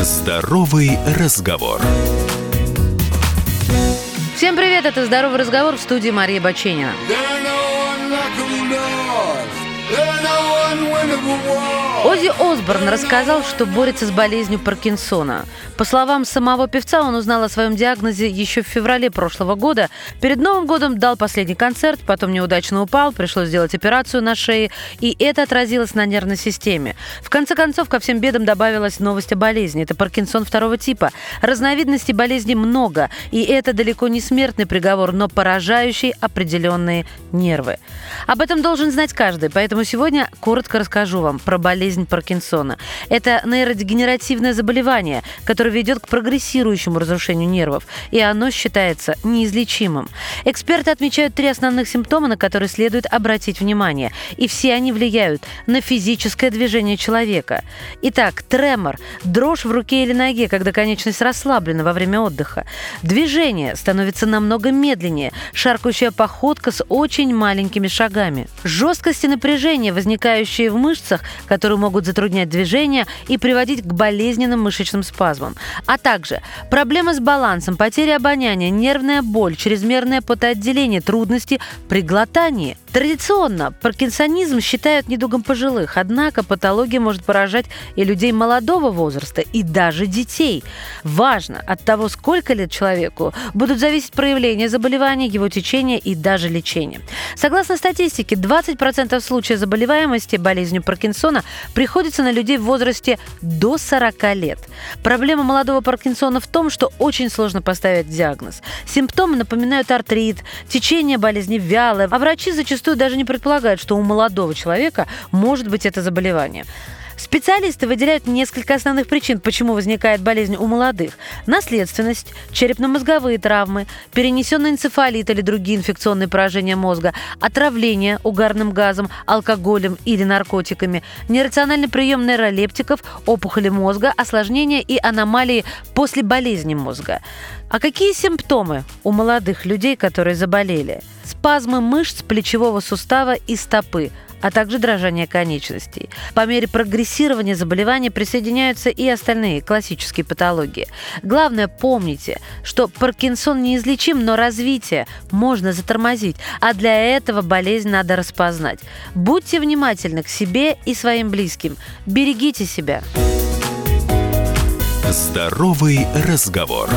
Здоровый разговор. Всем привет, это «Здоровый разговор» в студии Мария Баченина. Оззи Осборн рассказал, что борется с болезнью Паркинсона. По словам самого певца, он узнал о своем диагнозе еще в феврале прошлого года. Перед Новым годом дал последний концерт, потом неудачно упал, пришлось сделать операцию на шее, и это отразилось на нервной системе. В конце концов, ко всем бедам добавилась новость о болезни. Это Паркинсон второго типа. Разновидностей болезни много, и это далеко не смертный приговор, но поражающий определенные нервы. Об этом должен знать каждый, поэтому сегодня коротко расскажу вам про болезнь болезнь Паркинсона. Это нейродегенеративное заболевание, которое ведет к прогрессирующему разрушению нервов, и оно считается неизлечимым. Эксперты отмечают три основных симптома, на которые следует обратить внимание, и все они влияют на физическое движение человека. Итак, тремор – дрожь в руке или ноге, когда конечность расслаблена во время отдыха. Движение становится намного медленнее, шаркающая походка с очень маленькими шагами. Жесткость и напряжение, возникающие в мышцах, которые могут затруднять движение и приводить к болезненным мышечным спазмам. А также проблемы с балансом, потеря обоняния, нервная боль, чрезмерное потоотделение, трудности при глотании – Традиционно паркинсонизм считают недугом пожилых, однако патология может поражать и людей молодого возраста, и даже детей. Важно, от того, сколько лет человеку, будут зависеть проявления заболевания, его течение и даже лечение. Согласно статистике, 20% случаев заболеваемости болезнью Паркинсона приходится на людей в возрасте до 40 лет. Проблема молодого Паркинсона в том, что очень сложно поставить диагноз. Симптомы напоминают артрит, течение болезни вялое, а врачи зачастую зачастую даже не предполагают, что у молодого человека может быть это заболевание. Специалисты выделяют несколько основных причин, почему возникает болезнь у молодых. Наследственность, черепно-мозговые травмы, перенесенный энцефалит или другие инфекционные поражения мозга, отравление угарным газом, алкоголем или наркотиками, нерациональный прием нейролептиков, опухоли мозга, осложнения и аномалии после болезни мозга. А какие симптомы у молодых людей, которые заболели? Спазмы мышц плечевого сустава и стопы, а также дрожание конечностей. По мере прогрессирования заболевания присоединяются и остальные классические патологии. Главное, помните, что Паркинсон неизлечим, но развитие можно затормозить, а для этого болезнь надо распознать. Будьте внимательны к себе и своим близким. Берегите себя. Здоровый разговор.